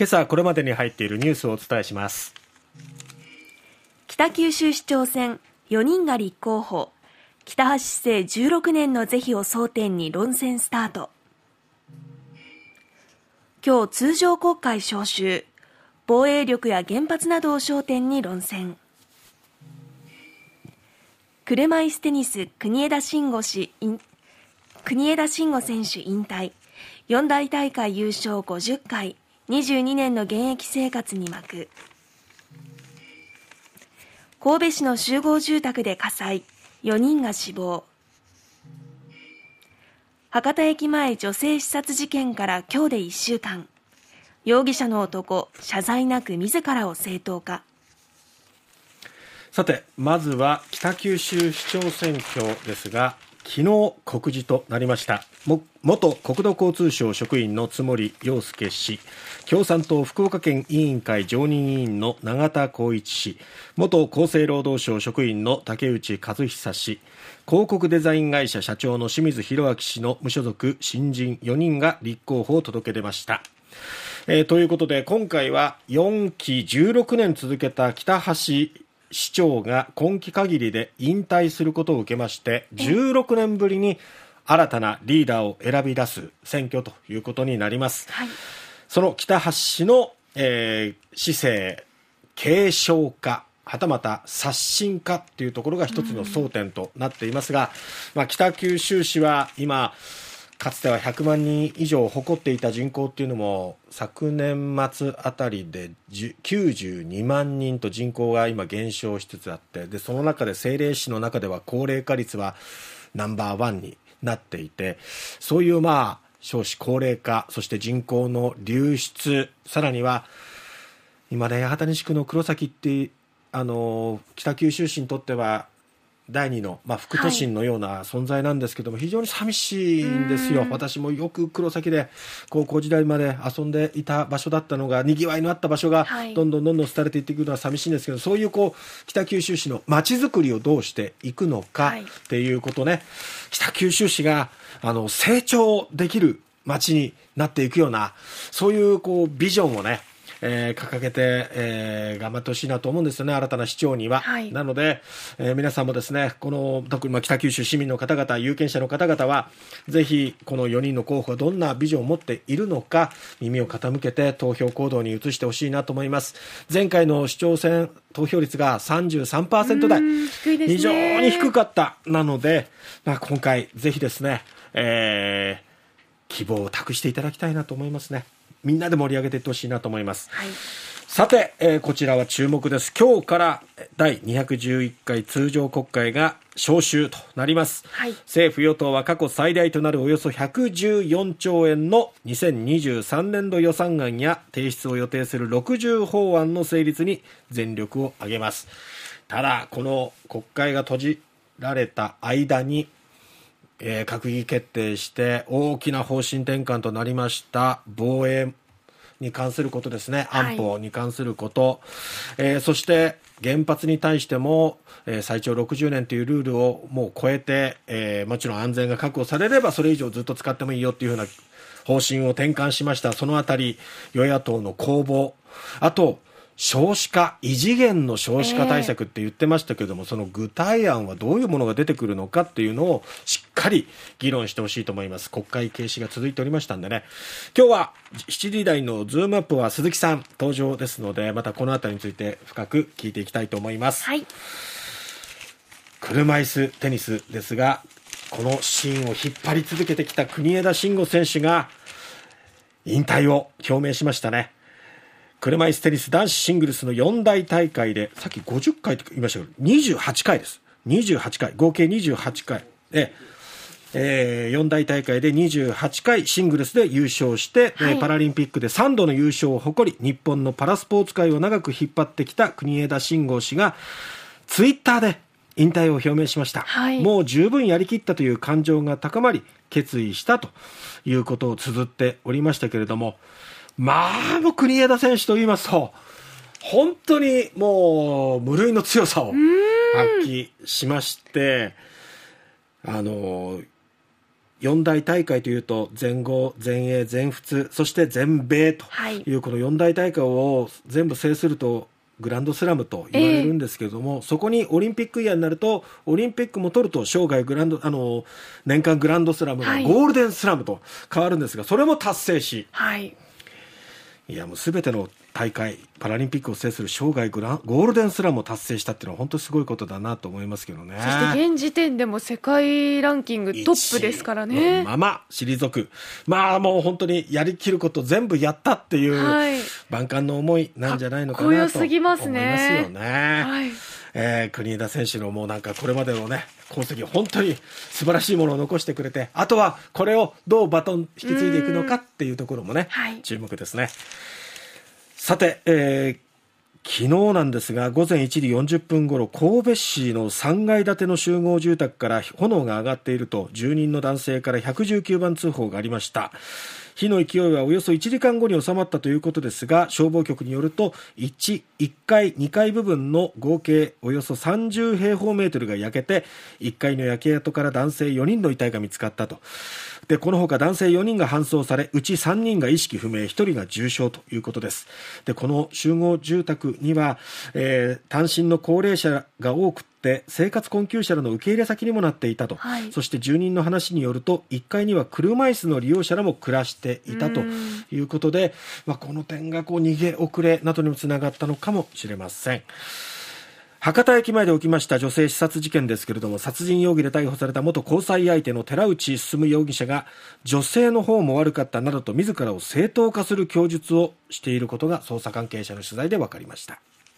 今朝これまでに入っているニュースをお伝えします。北九州市長選4人が立候補。北橋市政16年の是非を争点に論戦スタート。今日通常国会召集。防衛力や原発などを焦点に論戦。車椅子テニス国枝慎吾氏国枝慎吾選手引退。四大大会優勝50回。22年の現役生活に幕神戸市の集合住宅で火災。4人が死亡。博多駅前女性刺殺事件から今日で1週間。容疑者の男謝罪なく自らを正当化。さてまずは北九州市長選挙ですが昨日告示となりました元国土交通省職員の津森洋介氏共産党福岡県委員会常任委員の永田光一氏元厚生労働省職員の竹内和久氏広告デザイン会社社長の清水宏明氏の無所属新人4人が立候補を届け出ました。えー、ということで今回は4期16年続けた北橋市長が今期限りで引退することを受けまして16年ぶりに新たなリーダーを選び出す選挙ということになります、はい、その北橋氏の、えー、市政継承化はたまた刷新化というところが一つの争点となっていますが、まあ、北九州市は今かつては100万人以上を誇っていた人口っていうのも昨年末あたりで92万人と人口が今減少しつつあってでその中で政令市の中では高齢化率はナンバーワンになっていてそういうまあ少子高齢化そして人口の流出さらには今ね八幡西区の黒崎ってあの北九州市にとっては第二の、まあ、副都心のような存在なんですけども、はい、非常に寂しいんですよ、私もよく黒崎で高校時代まで遊んでいた場所だったのが、にぎわいのあった場所が、どんどんどんどん廃れていっていくのは寂しいんですけど、そういうこう北九州市の街づくりをどうしていくのかっていうことね、はい、北九州市があの成長できる街になっていくような、そういうこうビジョンをね、えー、掲げて、えー、頑張ってほしいなと思うんですよね、新たな市長には。はい、なので、えー、皆さんもですね、この、特にまあ北九州市民の方々、有権者の方々は、ぜひ、この4人の候補がどんなビジョンを持っているのか、耳を傾けて投票行動に移してほしいなと思います。前回の市長選投票率が33%台、ね、非常に低かった。なので、まあ、今回、ぜひですね、えー、希望を託していただきたいなと思いますね。みんなで盛り上げていってほしいなと思います。はい、さて、えー、こちらは注目です。今日から第211回通常国会が召集となります、はい、政府与党は過去最大となるおよそ114兆円の2023年度予算案や提出を予定する60法案の成立に全力を挙げますただこの国会が閉じられた間にえー、閣議決定して大きな方針転換となりました防衛に関することですね、安保に関すること、はい、えー、そして原発に対しても、えー、最長60年というルールをもう超えて、えー、もちろん安全が確保されればそれ以上ずっと使ってもいいよというような方針を転換しました。そのあたり、与野党の攻防。あと、少子化、異次元の少子化対策って言ってましたけども、えー、その具体案はどういうものが出てくるのかっていうのをしっかり議論してほしいと思います。国会軽視が続いておりましたんでね。今日は7時台のズームアップは鈴木さん登場ですので、またこのあたりについて深く聞いていきたいと思います。はい。車椅子テニスですが、このシーンを引っ張り続けてきた国枝慎吾選手が引退を表明しましたね。車椅子テニス男子シングルスの4大大会で、さっき50回と言いましたけど、28回です。28回、合計28回。で、えー、4大大会で28回シングルスで優勝して、はい、パラリンピックで3度の優勝を誇り、日本のパラスポーツ界を長く引っ張ってきた国枝慎吾氏が、ツイッターで引退を表明しました、はい、もう十分やりきったという感情が高まり、決意したということを綴っておりましたけれども、まあ、もう国枝選手と言いますと、本当にもう無類の強さを発揮しまして、あの、四大大会というと全豪、全英、全仏そして全米とい。うこの四大大会を全部制するとグランドスラムと言われるんですけれども、えー、そこにオリンピックイヤーになるとオリンピックも取ると生涯グランドあの年間グランドスラムがゴールデンスラムと変わるんですが、それも達成し、はい、いやもうすべての大会パラリンピックを制する生涯グラゴールデンスラムを達成したっていうのは本当にすごいことだなと思いますけどね。そして現時点でも世界ランキングトップですからね。まま退く。まあもう本当にやりきること全部やったっていう、はい、万感の思いなんじゃないのかなと思いますよね。はいえー、国枝選手のもうなんかこれまでのね功績本当に素晴らしいものを残してくれてあとはこれをどうバトン引き継いでいくのかっていうところもね、はい、注目ですね。さて、えー、昨日なんですが午前1時40分ごろ神戸市の3階建ての集合住宅から炎が上がっていると住人の男性から119番通報がありました火の勢いはおよそ1時間後に収まったということですが消防局によると 1, 1階2階部分の合計およそ30平方メートルが焼けて1階の焼け跡から男性4人の遺体が見つかったと。でこのほか男性4人が搬送されうち3人が意識不明1人が重傷ということです。でこの集合住宅には、えー、単身の高齢者が多くって生活困窮者らの受け入れ先にもなっていたと、はい、そして住人の話によると1階には車椅子の利用者らも暮らしていたということで、まあ、この点がこう逃げ遅れなどにもつながったのかもしれません。博多駅前で起きました女性刺殺事件ですけれども殺人容疑で逮捕された元交際相手の寺内進容疑者が女性の方も悪かったなどと自らを正当化する供述をしていることが捜査関係者の取材で分かりました